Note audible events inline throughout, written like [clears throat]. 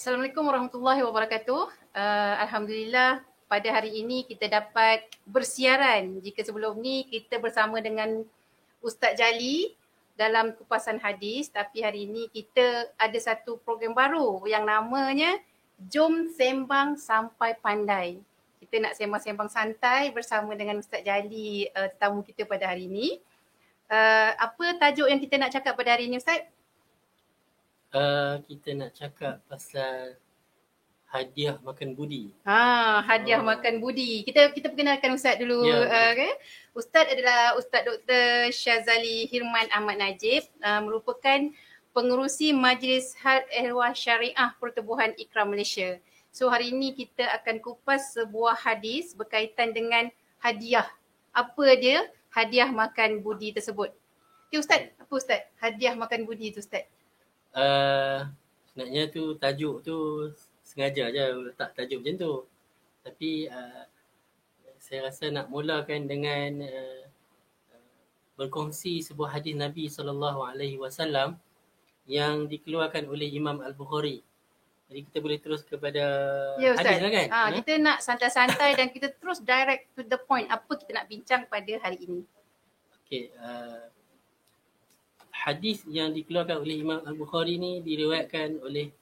Assalamualaikum warahmatullahi wabarakatuh. Uh, Alhamdulillah pada hari ini kita dapat bersiaran. Jika sebelum ni kita bersama dengan Ustaz Jali dalam kupasan hadis tapi hari ini kita ada satu program baru yang namanya Jom Sembang Sampai Pandai. Kita nak sembang-sembang santai bersama dengan Ustaz Jali uh, tetamu kita pada hari ini. Uh, apa tajuk yang kita nak cakap pada hari ini Ustaz? Uh, kita nak cakap pasal hadiah makan budi. Ha, hadiah oh. makan budi. Kita kita perkenalkan ustaz dulu ya. uh, okay? Ustaz adalah Ustaz Dr. Syazali Hirman Ahmad Najib uh, merupakan pengurusi Majlis Had Ehwal Syariah Pertubuhan Ikram Malaysia. So hari ini kita akan kupas sebuah hadis berkaitan dengan hadiah. Apa dia hadiah makan budi tersebut? Okay Ustaz, apa Ustaz? Hadiah makan budi tu Ustaz? Uh, sebenarnya tu tajuk tu sengaja je letak tajuk macam tu. Tapi uh, saya rasa nak mulakan dengan uh, berkongsi sebuah hadis Nabi sallallahu alaihi wasallam yang dikeluarkan oleh Imam Al-Bukhari. Jadi kita boleh terus kepada ya, hadis lah kan? Ha, ha, kita nak santai-santai dan kita terus direct to the point apa kita nak bincang pada hari ini. Okay, uh, hadis yang dikeluarkan oleh Imam Al-Bukhari ni diriwayatkan oleh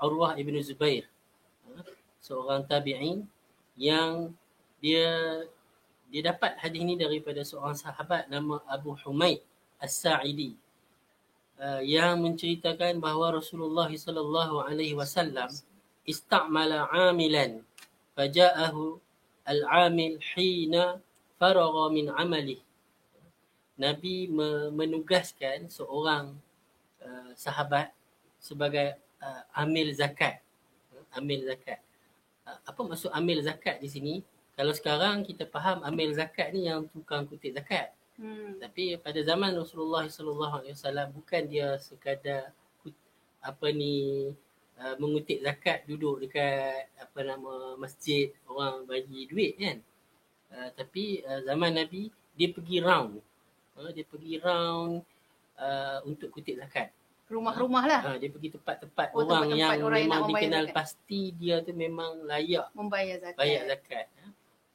Urwah Ibn Zubair. Ha, seorang tabi'in yang dia dia dapat hadis ni daripada seorang sahabat nama Abu Humaid As-Sa'idi. Uh, yang menceritakan bahawa Rasulullah sallallahu alaihi wasallam istamala 'amilan faja'ahu al-'amil hina faragha min 'amalihi Nabi menugaskan seorang uh, sahabat sebagai uh, amil zakat. Amil zakat. Uh, apa maksud amil zakat di sini? Kalau sekarang kita faham amil zakat ni yang tukang kutip zakat. Hmm. Tapi pada zaman Rasulullah sallallahu alaihi wasallam bukan dia sekadar apa ni uh, mengutip zakat duduk dekat apa nama masjid orang bagi duit kan. Uh, tapi uh, zaman Nabi dia pergi round uh, dia pergi round uh, untuk kutip zakat. Rumah-rumah lah. Uh, dia pergi tempat-tempat oh, orang tempat yang orang memang yang dikenal zakat. pasti dia tu memang layak membayar zakat. Bayar zakat.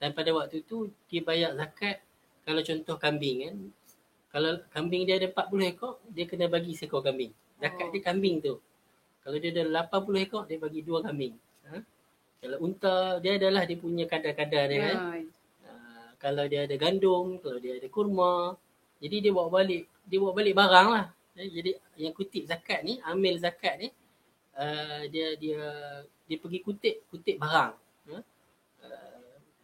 Dan pada waktu tu dia bayar zakat kalau contoh kambing kan. Kalau kambing dia ada 40 ekor, dia kena bagi seekor kambing. Zakat oh. dia kambing tu. Kalau dia ada 80 ekor, dia bagi dua kambing. Ha? Kalau unta, dia adalah dia punya kadar-kadar dia kan. Uh, kalau dia ada gandum, kalau dia ada kurma, jadi dia bawa balik, dia bawa balik barang lah. Eh, jadi yang kutip zakat ni, amil zakat ni, uh, dia dia dia pergi kutip, kutip barang. Uh,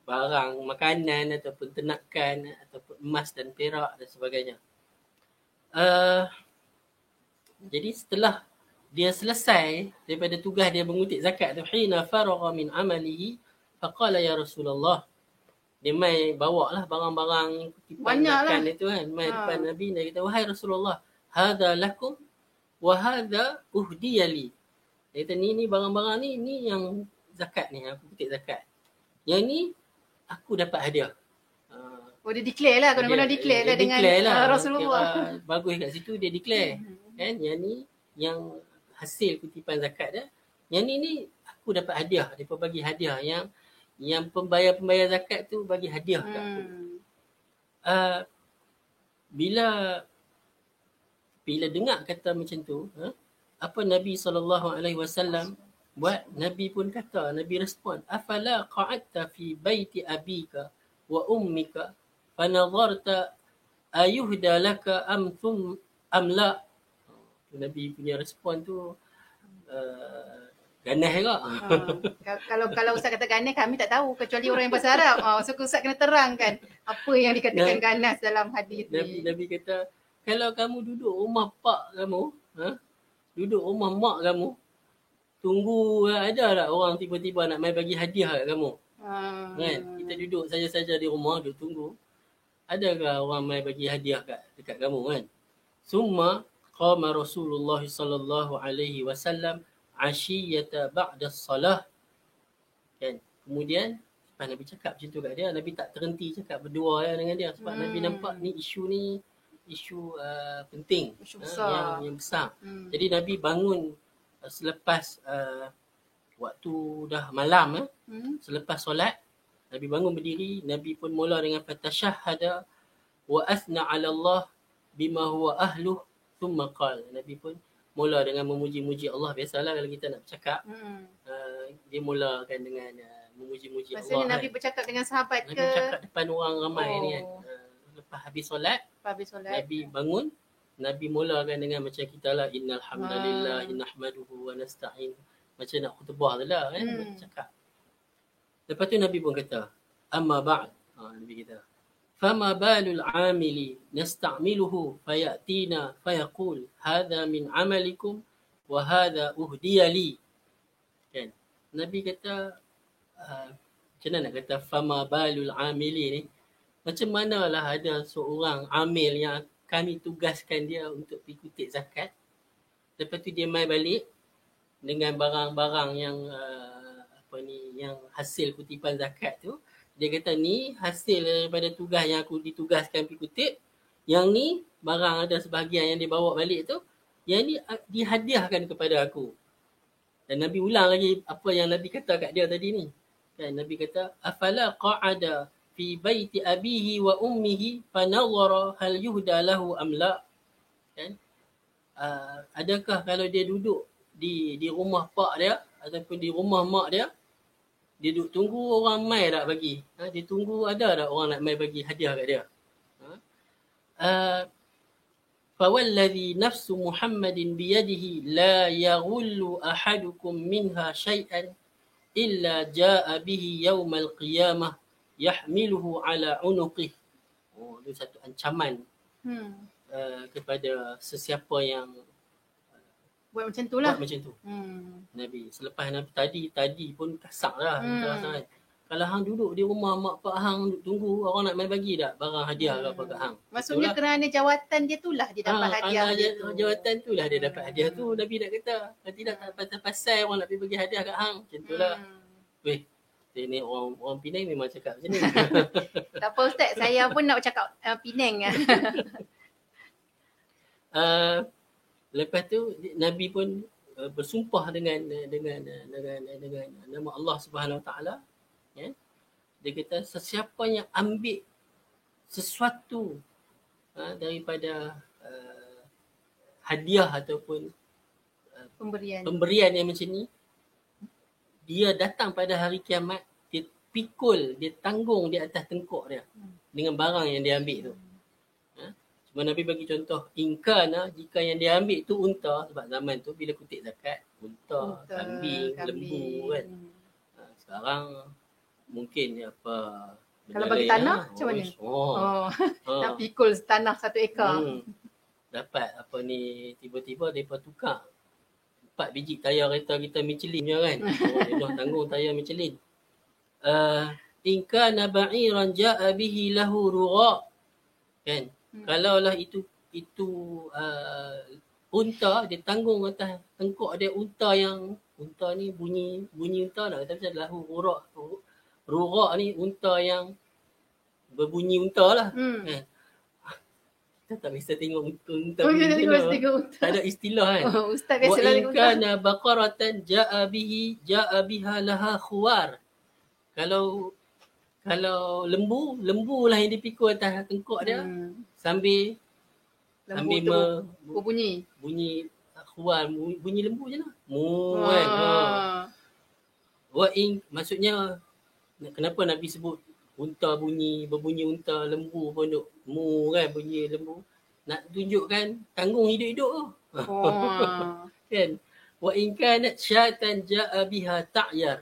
barang makanan ataupun tenakan ataupun emas dan perak dan sebagainya. Uh, jadi setelah dia selesai daripada tugas dia mengutip zakat tu hina faragha min amalihi faqala ya Rasulullah dia mai bawa lah barang-barang banyak lah itu kan mai ha. depan Nabi dia kata wahai Rasulullah hadza lakum wa hadza uhdiyali dia kata ni ni barang-barang ni ni yang zakat ni aku kutip zakat yang ni aku dapat hadiah ha. Oh dia declare lah kena-kena declare lah dengan declare lah. Rasulullah. Kira, bagus kat situ dia declare. Hmm. Kan yang ni yang hasil kutipan zakat dia. Yang ni ni aku dapat hadiah. Dia bagi hadiah yang yang pembayar-pembayar zakat tu bagi hadiah kat aku. Uh, bila bila dengar kata macam tu, ha, apa Nabi SAW buat? Nabi pun kata, Nabi respon, afala qa'atta fi baiti abika wa ummika fa nadharta ayuhda laka am thum am la. Nabi punya respon tu uh, Ganas ke? Ha. kalau kalau Ustaz kata ganas kami tak tahu kecuali orang yang bahasa Arab. Ha, so Ustaz kena terangkan apa yang dikatakan nah, ganas dalam hadis ni. Nabi, kata kalau kamu duduk rumah pak kamu, ha? duduk rumah mak kamu, tunggu ada tak orang tiba-tiba nak mai bagi hadiah kat kamu? Ha. Kan? Kita duduk saja-saja di rumah, duduk tunggu. Adakah orang mai bagi hadiah kat dekat kamu kan? Summa qama Rasulullah sallallahu alaihi wasallam ashiyata ba'da salah. Kan? Kemudian lepas Nabi cakap macam tu kat dia, Nabi tak terhenti cakap berdua ya dengan dia sebab hmm. Nabi nampak ni isu ni isu uh, penting isu besar. Uh, yang yang besar. Hmm. Jadi Nabi bangun uh, selepas uh, waktu dah malam eh, Hmm. selepas solat Nabi bangun berdiri Nabi pun mula dengan fatashahada wa athna 'ala Allah bima huwa ahluh thumma qala Nabi pun mula dengan memuji-muji Allah biasalah kalau kita nak bercakap Hmm. uh, dia mulakan dengan uh, memuji-muji Maksudnya Allah Nabi kan. bercakap dengan sahabat Nabi ke bercakap depan orang ramai Oh. ni kan uh, lepas habis solat habis solat? Nabi bangun Nabi mulakan dengan macam kita lah innal hamdalillah Ah. nahmaduhu wa nasta'in macam nak khutbah tu lah kan Hmm. hmm. cakap lepas tu Nabi pun kata amma ba'd ha, Nabi kata amili nasta'miluhu fayatina fayaqul hadha min amalikum wa hadha uhdiya li kan Nabi kata uh, macam mana nak kata fama balul amili ni macam manalah ada seorang amil yang kami tugaskan dia untuk pergi kutip zakat. Lepas tu dia mai balik dengan barang-barang yang uh, apa ni yang hasil kutipan zakat tu. Dia kata ni hasil daripada tugas yang aku ditugaskan pergi kutip. Yang ni barang ada sebahagian yang dia bawa balik tu. Yang ni uh, dihadiahkan kepada aku. Dan Nabi ulang lagi apa yang Nabi kata kat dia tadi ni. Kan Nabi kata afala qa'ada fi baiti abihi wa ummihi fanawara hal yuhda lahu am la kan uh, adakah kalau dia duduk di di rumah pak dia ataupun di rumah mak dia dia duduk tunggu orang mai tak bagi ha, dia tunggu ada tak orang nak mai bagi hadiah kat dia ha? uh, فوالذي نفس محمد بيده لا يغل أحدكم منها شيئا إلا جاء به يوم القيامة yahmiluhu ala unuqih. Oh, itu satu ancaman Hmm. uh, kepada sesiapa yang Buat macam tu lah. buat macam tu. Hmm. Nabi. Selepas Nabi tadi, tadi pun kasar lah. Hmm. Hmm. Sangat. Kalau hang duduk di rumah mak pak hang tunggu orang nak main bagi tak barang hadiah Hmm. ke apa kat hang. Maksudnya Itulah. kerana jawatan dia tu lah dia dapat Ah, hadiah kerana dia tu. Jawatan tu lah dia dapat Hmm. hadiah tu. Nabi nak kata. Kalau tidak tak pasal-pasal orang nak pergi bagi hadiah kat hang. Macam tu lah. Hmm. Weh, ni orang orang Penang memang cakap macam ni. [laughs] Tak apa Ustaz, saya pun nak bercakap uh, Penang. uh, [laughs] lepas tu Nabi pun uh, bersumpah dengan dengan dengan dengan nama Allah Subhanahu Wa Taala ya dia kata sesiapa yang ambil sesuatu uh, daripada uh, hadiah ataupun Pemberian. pemberian yang macam ni dia datang pada hari kiamat dia pikul dia tanggung di atas tengkuk dia Hmm. dengan barang yang dia ambil tu Cuma Nabi bagi contoh, ingkana jika yang dia ambil tu unta, sebab zaman tu bila kutip zakat, unta, Unta, kambing, lembu kan. Ha, sekarang mungkin apa Kalau bagi tanah, lah. macam mana? Oh, Oh, ha. [laughs] nak pikul tanah satu ekar. Hmm. Dapat apa ni tiba-tiba depa tukar empat biji tayar kereta kita Michelin je kan. [laughs] Oh, dia dah tanggung tayar Michelin. Uh, in kana ba'iran ja'a bihi lahu rugha. Kan? Hmm. Kalaulah itu itu uh, unta dia tanggung atas tengkuk dia unta yang unta ni bunyi bunyi unta nak kata macam lahu rugha. Rugha ni unta yang berbunyi unta lah. Hmm. Eh, Kita tak biasa tengok unta unta Oh, kita tengok unta. tengok unta. Tak ada istilah kan. Oh, Ustaz Wa biasa lah in tengok unta. kana baqaratan ja'a bihi ja'a biha laha khuwar. Kalau kalau lembu, lembu lah yang dipikul atas tengkuk dia Hmm. Sambil Lembu sambil me, berbunyi. bunyi khuwar, bunyi, bunyi lembu je lah. Mu kan. Ha. Ah. Wa in maksudnya kenapa Nabi sebut unta bunyi, berbunyi unta, lembu pun duk mu kan bunyi lembu. Nak tunjukkan tanggung hidup-hidup tu. Oh. [laughs] kan wa in kanat syatan jaa biha ta'yar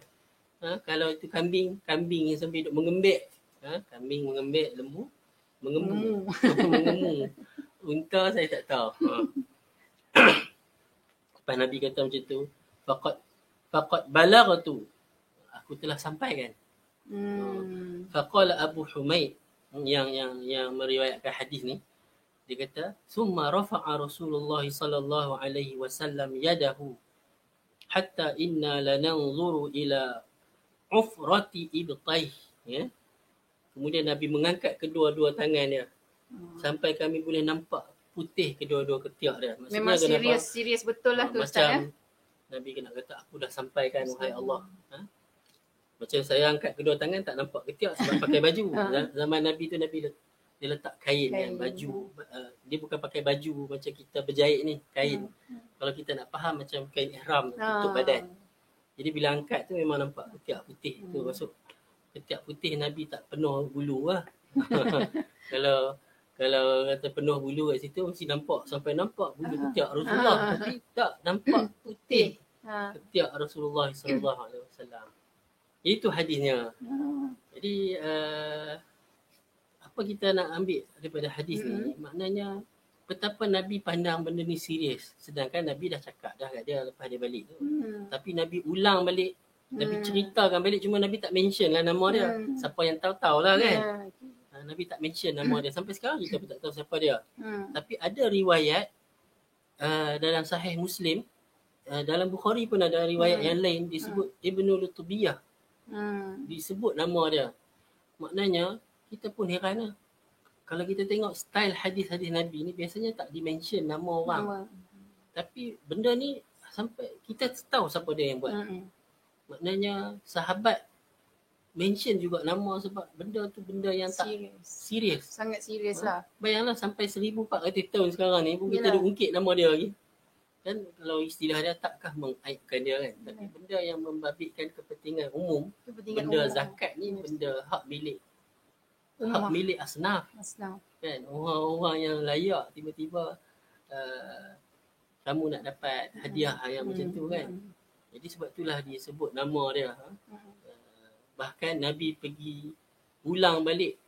ha, kalau itu kambing kambing yang sambil duk mengembek ha, kambing mengembek lembu mengemu mengemu unta saya tak tahu. Ha. [coughs] Lepas Nabi kata macam tu faqad faqad balaghtu aku telah sampaikan. Hmm. Faqala Abu Humaid yang yang yang meriwayatkan hadis ni dia kata summa rafa'a Rasulullah sallallahu alaihi wasallam yadahu hatta inna lananzuru ila ufrati ibtaih. Ya kemudian Nabi mengangkat kedua-dua tangan dia Hmm. sampai kami boleh nampak putih kedua-dua ketiak dia Memang kenapa? serius serius betul lah tu Ustaz macam ya. Nabi kena kata aku dah sampaikan wahai Allah. Ha? Macam saya angkat kedua tangan tak nampak ketiak sebab [laughs] pakai baju. Ha. Zaman Nabi tu Nabi dia letak kain, kan, Kain. baju. Uh, dia bukan pakai baju macam kita berjahit ni, kain. Kalau kita nak faham macam kain ihram tutup Ah. badan. Jadi bila angkat tu memang nampak ketiak putih tu Hmm. masuk. Ketiak putih Nabi tak penuh bulu lah. [laughs] kalau kalau kata penuh bulu kat situ mesti nampak sampai nampak bulu ketiak Rasulullah Ah. tapi tak nampak [coughs] putih Ha. ketiak Rasulullah sallallahu alaihi wasallam. Itu hadisnya. Ha. Jadi uh, apa kita nak ambil daripada hadis ni Mm-mm. maknanya betapa Nabi pandang benda ni serius sedangkan Nabi dah cakap dah kat dia lepas dia balik tu. Hmm. Tapi Nabi ulang balik Nabi Hmm. ceritakan balik cuma Nabi tak mention lah nama dia. Hmm. Siapa yang tahu-tahu lah kan. Ha. Ha, Nabi tak mention nama dia. Sampai sekarang kita pun tak tahu siapa dia. Hmm. Tapi ada riwayat uh, dalam sahih Muslim, uh, dalam Bukhari pun ada riwayat Hmm. yang lain disebut Ibnu Lutubiyah. Hmm. Disebut nama dia. Maknanya kita pun heran lah. Kalau kita tengok style hadis-hadis Nabi ni biasanya tak dimention nama orang. Nama. Tapi benda ni sampai kita tahu siapa dia yang buat. Hmm. Maknanya sahabat mention juga nama sebab benda tu benda yang tak Serius. serius. Sangat serius Ha. lah. Bayanglah sampai 1400 tahun sekarang ni pun kita ada ungkit nama dia lagi. Kan kalau istilah dia takkah mengaibkan dia kan. Tapi benda yang membabitkan kepentingan umum, Kepentingan benda umum. zakat ni benda hak milik hak Ummah. milik asnaf Asnaf. kan. Orang-orang yang layak tiba-tiba uh, kamu nak dapat hadiah yang macam tu kan. Hmm. Jadi sebab itulah dia sebut nama dia. Ha? Hmm. bahkan Nabi pergi ulang balik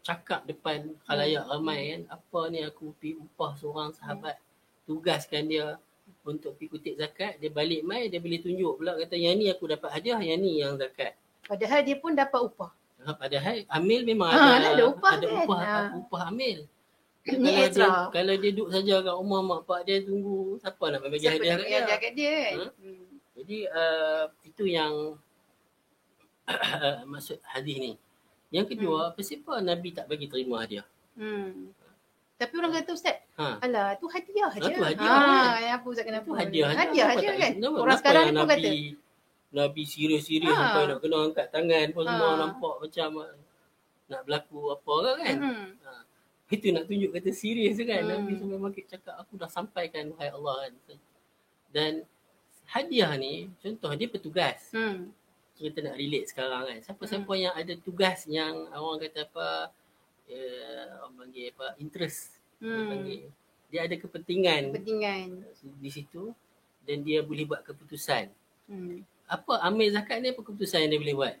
cakap depan khalayak ramai kan apa ni aku pergi upah seorang sahabat tugaskan dia untuk pergi kutip zakat dia balik mai dia boleh tunjuk pula kata yang ni aku dapat hadiah yang ni yang zakat Padahal dia pun dapat upah. ha, padahal amil memang Ha, ada ada upah ada kan? upah, Ha. upah amil Ni kalau dia, kalau dia duduk saja kat rumah mak pak dia tunggu siapa nak bagi Siapa hadiah kat dia kat dia kan? Ha? Hmm. Jadi uh, itu yang [coughs] maksud hadis ni. Yang kedua, hmm. kenapa Nabi tak bagi terima hadiah? Hmm. Tapi orang kata Ustaz, Ha. alah tu hadiah Ha, je. tu hadiah Ha, kan? apa Ustaz kenapa? Itu hadiah. Hadiah je tak- kan? kenapa- Orang sekarang ni pun kata. Nabi serius-serius Ha. sampai nak kena angkat tangan pun semua Ha. nampak macam uh, nak berlaku apa ke kan. Hmm. Itu nak tunjuk kata serius tu kan. Hmm. Nabi sampai makin cakap aku dah sampaikan wahai Allah kan. Dan hadiah ni contoh dia petugas. Hmm. kita nak relate sekarang kan. Siapa-siapa yang ada tugas yang orang kata apa uh, orang panggil apa interest. Dia Hmm. panggil dia ada kepentingan Kepentingan. di situ dan dia boleh buat keputusan. Hmm. Apa ambil zakat ni apa keputusan yang dia boleh buat?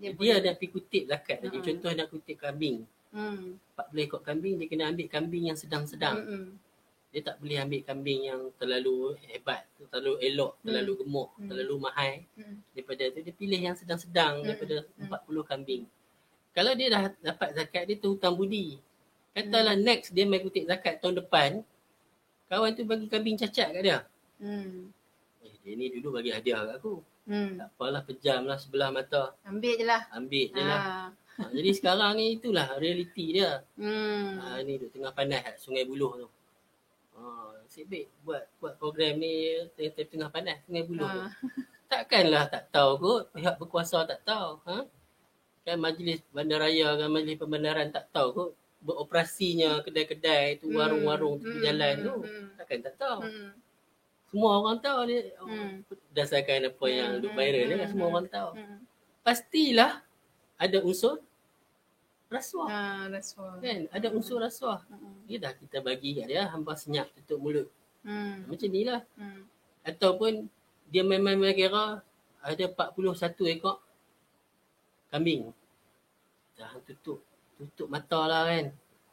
Dia, Dia, boleh. nak pergi kutip zakat tadi. Ha. Contoh nak kutip kambing. Hmm. 40 ekor kambing dia kena ambil kambing yang sedang-sedang. Hmm. Dia tak boleh ambil kambing yang terlalu hebat, terlalu elok, terlalu gemuk, Hmm. terlalu mahal. Hmm. daripada tu dia pilih yang sedang-sedang Hmm. daripada Hmm. 40 kambing. Kalau dia dah dapat zakat dia terhutang budi. Katalah next dia main kutip zakat tahun depan, kawan tu bagi kambing cacat kat dia. Hmm. Eh, dia ni dulu bagi hadiah kat aku. Hmm. Tak apalah pejam lah sebelah mata. Ambil je lah. Ambil je lah. Ha. Ha, jadi sekarang ni itulah realiti dia. Hmm. Ha, ni duduk tengah panas kat Sungai Buloh tu. Sip baik buat buat program ni tengah, tengah panas Sungai Buloh tu. [laughs] Ha. Takkanlah tak tahu kot pihak berkuasa tak tahu. Ha? Kan majlis bandaraya kan majlis pembandaran tak tahu kot beroperasinya kedai-kedai tu Hmm. warung-warung Hmm. jalan tu. Hmm. Takkan tak tahu. Hmm. Semua orang tahu dia Hmm. berdasarkan apa yang Hmm. duk viral ni kan Hmm. semua orang tahu. Hmm. Pastilah ada unsur rasuah. Ha, rasuah. Kan? Ada unsur rasuah. Hmm. Dia dah kita bagi kat dia hamba senyap tutup mulut. Hmm. Macam ni lah. Hmm. Ataupun dia main-main kira ada 41 ekor kambing. Dah tutup. Tutup mata lah kan.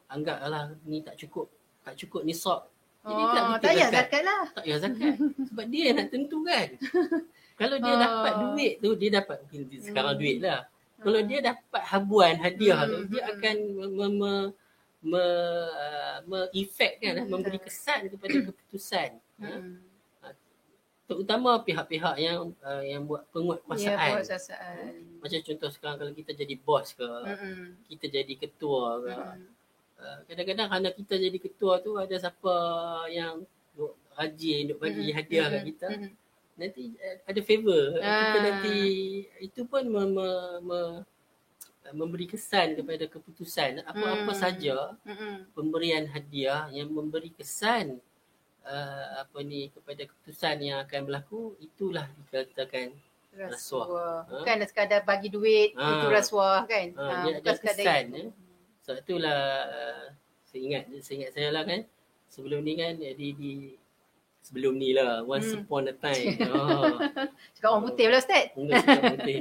Anggaplah ni tak cukup. Tak cukup ni sok. Jadi Oh, tak payah zakat. zakat lah. Tak payah zakat. [laughs] Sebab dia nak tentukan. Kalau dia Oh. dapat duit tu, dia dapat mungkin sekarang Hmm. duit lah. Kalau dia dapat habuan hadiah tu, Hmm, dia hmm. akan me, me, me, me, uh, me-effect kan, Hmm. memberi kesan kepada [clears throat] keputusan. Ha? Hmm. Terutama pihak-pihak yang uh, yang buat Ya, penguatkuasaan. sasaan. Macam contoh sekarang kalau kita jadi bos ke, Hmm. kita jadi ketua ke. Hmm. Uh, kadang-kadang kerana kita jadi ketua tu ada siapa yang rajin duk bagi Hmm. hadiah kat Hmm. kita. Hmm. Nanti uh, ada favor. Kita Ah. nanti itu pun me, me, me, memberi kesan kepada keputusan apa-apa Hmm. saja Mm-mm. pemberian hadiah yang memberi kesan uh, apa ni kepada keputusan yang akan berlaku itulah dikatakan Rasuah. Rasuah. Ha? Bukan sekadar bagi duit, Ha. itu rasuah kan. Ha, Ha, dia ada kesan, itu. eh. sebab itulah uh, saya ingat saya ingat saya lah kan sebelum ni kan di, di sebelum ni lah once Hmm. upon a time [laughs] oh, Cakap orang putih pula Ustaz. enggak cakap putih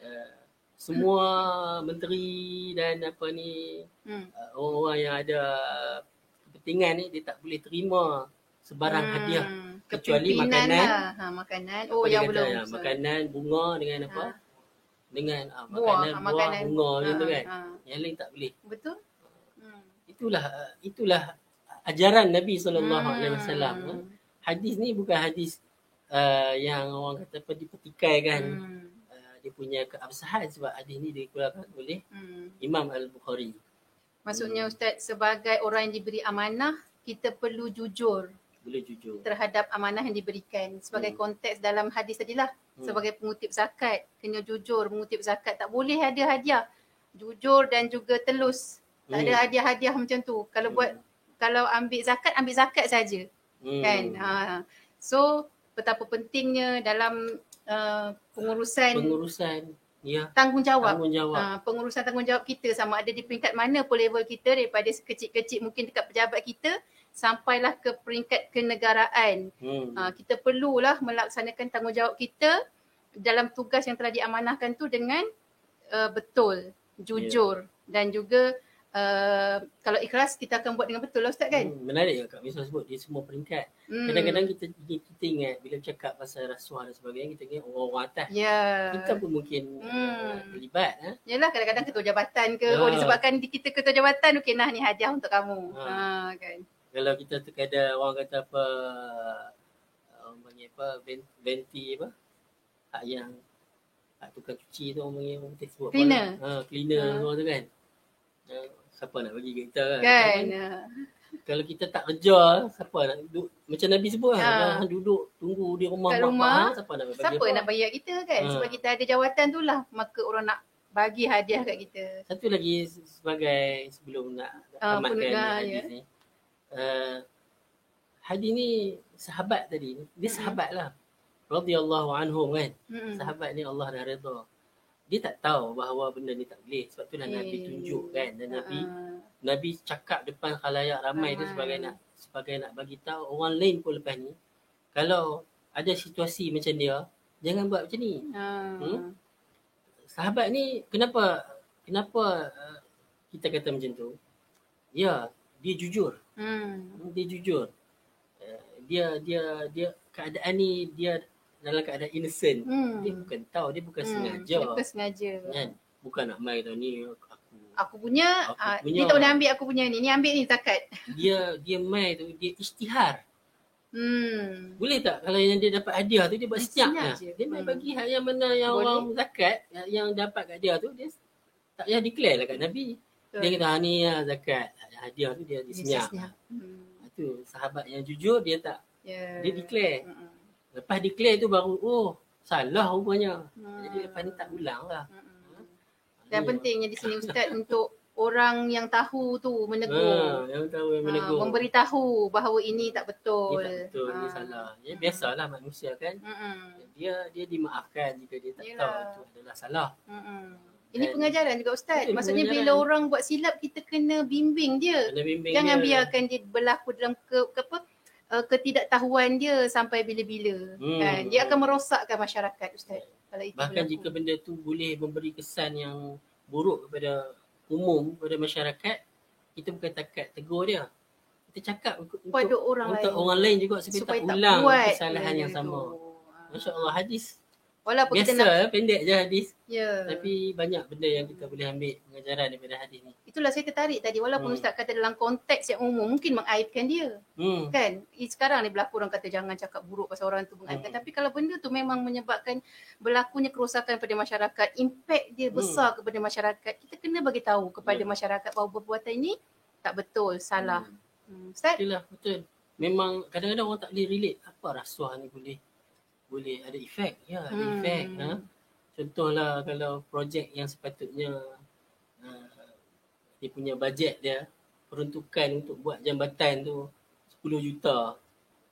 uh, semua menteri dan apa ni Hmm. uh, orang-orang yang ada kepentingan ni dia tak boleh terima sebarang Hmm. hadiah kecuali Kepimpinan makanan. Lah. Ha, makanan. Oh yang kata, belum. ya, makanan bunga dengan apa Ha. dengan Buah, makanan ah, buah makanan. bunga Ha, kan ha. yang lain tak boleh Betul? Hmm. itulah uh, itulah ajaran Nabi sallallahu alaihi Hmm. wasallam eh. Hadis ni bukan hadis uh, yang orang kata apa dipertikaikan Hmm. uh, dia punya keabsahan sebab hadis ni dikeluarkan oleh Hmm. Imam Al-Bukhari Maksudnya Hmm. Ustaz sebagai orang yang diberi amanah kita perlu jujur boleh jujur terhadap amanah yang diberikan sebagai Hmm. konteks dalam hadis tadilah Hmm. sebagai pengutip zakat kena jujur mengutip zakat tak boleh ada hadiah jujur dan juga telus tak ada Hmm. hadiah-hadiah macam tu kalau buat kalau ambil zakat ambil zakat saja Hmm. kan ha. So betapa pentingnya dalam uh, pengurusan pengurusan ya. tanggungjawab. Tanggungjawab. Ha, pengurusan tanggungjawab kita sama ada di peringkat mana pun level kita daripada sekecil-kecil mungkin dekat pejabat kita sampailah ke peringkat kenegaraan. hmm. Ha, kita perlulah melaksanakan tanggungjawab kita dalam tugas yang telah diamanahkan tu dengan uh, betul, jujur. Dan juga uh, kalau ikhlas kita akan buat dengan betul lah Ustaz kan? Hmm, menarik juga Kak Misal sebut dia semua peringkat Hmm. kadang-kadang kita kita ingat bila bercakap pasal rasuah dan sebagainya kita ingat orang-orang atas Ya. kita pun mungkin Hmm. uh, terlibat eh? Yalah kadang-kadang ketua jabatan ke, Ya. oh disebabkan di- kita ketua jabatan, okey nah ni hadiah untuk kamu. Ha. Ha, kan. kalau kita terkadang orang kata apa orang panggil apa ven- venti apa hak yang hak tukang cuci tu orang panggil orang sebut apa Cleaner. lah. ha, cleaner Ha. tu kan uh, siapa nak bagi kat kita kan, Kan. kalau kita tak kerja siapa nak duduk macam Nabi sebut Ha. ha. kan duduk tunggu di rumah Kat rumah, ha, siapa nak bagi Siapa apa nak bayar kita kan? Ha. Sebab kita ada jawatan tu lah. Maka orang nak bagi hadiah kat kita. satu lagi sebagai sebelum nak Ah, tamatkan penutup, hadis ya. ni uh, hadis ni sahabat tadi dia sahabat lah radhiyallahu anhum kan Hmm. sahabat ni Allah dah redha. Dia tak tahu bahawa benda ni tak boleh. Sebab tu lah Nabi Eh. tunjuk kan. Dan Nabi Ha. Nabi cakap depan khalayak ramai tu Ramai. sebagai nak sebagai nak bagi tahu orang lain pun lepas ni kalau ada situasi macam dia jangan buat macam ni. Ha. Hmm? Sahabat ni kenapa kenapa uh, kita kata macam tu? Ya, dia jujur. Hmm. Dia jujur. Uh, dia dia dia keadaan ni dia dalam keadaan innocent. Hmm. Dia bukan tahu, dia bukan Hmm. sengaja. Dia bukan sengaja. Kan? Bukan nak main tau ni aku. Aku punya, Aku ah, punya. dia tak boleh ambil aku punya ni. Ni ambil ni zakat. [laughs] Dia dia main tu dia isytihar. Hmm. Boleh tak kalau yang dia dapat hadiah tu dia buat senyap lah. je. Dia main Hmm. bagi hal yang mana yang Boleh. orang zakat yang, yang dapat kat dia tu dia tak payah declare lah kat Nabi. Dia kata "Ah, ni lah zakat. Hadiah tu dia, dia Dia senyap. Hmm. Itu sahabat yang jujur dia tak Ya. dia declare. Hmm. Lepas declare tu baru oh salah rupanya. Hmm. Jadi lepas ni tak ulang lah. Hmm. Dan Ni- pentingnya di sini Ustaz [laughs] untuk orang yang tahu tu Ha, menegur. yang tahu yang Ha, menegur. memberitahu bahawa ini tak betul. Ini tak betul, ini Ha. salah. Ya, biasalah manusia kan. Mm-mm. Dia dia dimaafkan jika dia tak Yelah. tahu itu adalah salah. Mm-mm. Ini Dan- pengajaran juga Ustaz. Betul, Maksudnya pengajaran. bila orang buat silap kita kena bimbing dia. Kena bimbing Jangan dia. biarkan dia berlaku dalam ke, ke apa uh, ketidaktahuan dia sampai bila-bila. Hmm. Kan? Dia akan merosakkan masyarakat Ustaz. Kalau itu Bahkan berlaku. jika benda tu boleh memberi kesan yang buruk kepada umum, kepada masyarakat, kita bukan takat tegur dia. Kita cakap untuk, pada orang untuk lain orang lain juga supaya, supaya tak ulang buat kesalahan yang tu. sama. Ha. Masya Allah hadis Walaupun kita biasa nak pendek je hadis ya. tapi banyak benda yang kita boleh ambil pengajaran daripada hadis ni. Itulah saya tertarik tadi walaupun Hmm. Ustaz kata dalam konteks yang umum mungkin mengaibkan dia. Hmm. Kan? Sekarang ni berlaku orang kata jangan cakap buruk pasal orang tu mengaibkan. Hmm. Tapi kalau benda tu memang menyebabkan berlakunya kerosakan pada masyarakat, impact dia Hmm. besar kepada masyarakat, kita kena bagi tahu kepada Ya. masyarakat bahawa perbuatan ini tak betul, salah. Hmm. Hmm. Ustaz? Itulah betul. Memang kadang-kadang orang tak boleh relate apa rasuah ni boleh boleh ada efek. Ya, ada Hmm. efek. Ha? Contohlah kalau projek yang sepatutnya uh, dia punya bajet dia peruntukan untuk buat jambatan tu 10 juta.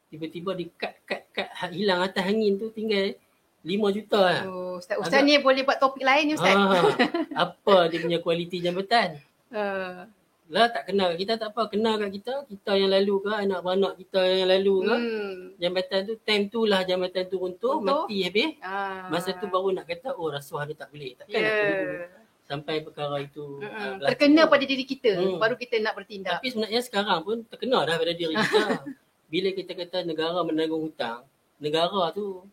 Tiba-tiba di cut cut cut ha- hilang atas angin tu tinggal 5 juta lah. Oh, Ustaz, Ustaz ni boleh buat topik lain ni Ustaz. Ha, [laughs] apa dia punya kualiti jambatan? Uh, Lah tak kenal kat kita tak apa, kenal kat kita, kita yang lalu ke, anak beranak kita yang lalu ke. hmm. Jambatan tu, time tu lah jambatan tu runtuh, mati habis. Ah. Masa tu baru nak kata, oh rasuah dia tak boleh. Takkan Ya. sampai perkara itu uh, berlaku. Terkena pada diri kita Hmm. baru kita nak bertindak. Tapi sebenarnya sekarang pun terkena dah pada diri kita. [laughs] Bila kita kata negara menanggung hutang, negara tu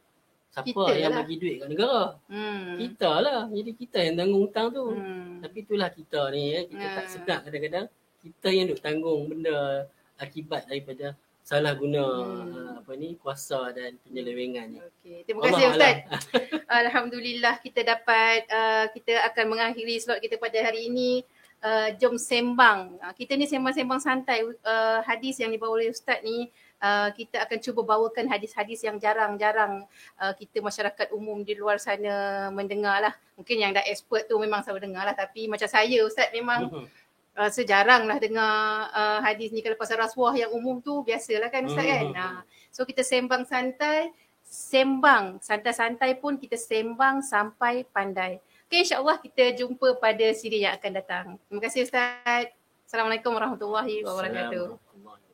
siapa Kita yang lah. bagi duit kat negara? Hmm. Kita lah. Jadi kita yang tanggung hutang tu. Hmm. Tapi itulah kita ni, eh. kita tak Hmm. sedar kadang-kadang kita yang duk tanggung benda akibat daripada salah guna Hmm. uh, apa ni kuasa dan penyelewengan ni. Okey, terima Allah kasih Ustaz. [laughs] Alhamdulillah kita dapat uh, kita akan mengakhiri slot kita pada hari ini. Uh, jom sembang. Uh, kita ni sembang-sembang santai. Uh, hadis yang dibawa oleh Ustaz ni uh, kita akan cuba bawakan hadis-hadis yang jarang-jarang uh, kita masyarakat umum di luar sana mendengar lah. Mungkin yang dah expert tu memang selalu dengar lah. Tapi macam saya Ustaz memang uh, sejarang lah dengar uh, hadis ni kalau pasal rasuah yang umum tu biasalah kan Ustaz kan. Mhm. Uh, so kita sembang santai, sembang santai-santai pun kita sembang sampai pandai. Okay insyaAllah kita jumpa pada siri yang akan datang. Terima kasih Ustaz. Assalamualaikum warahmatullahi wabarakatuh. Assalamualaikum.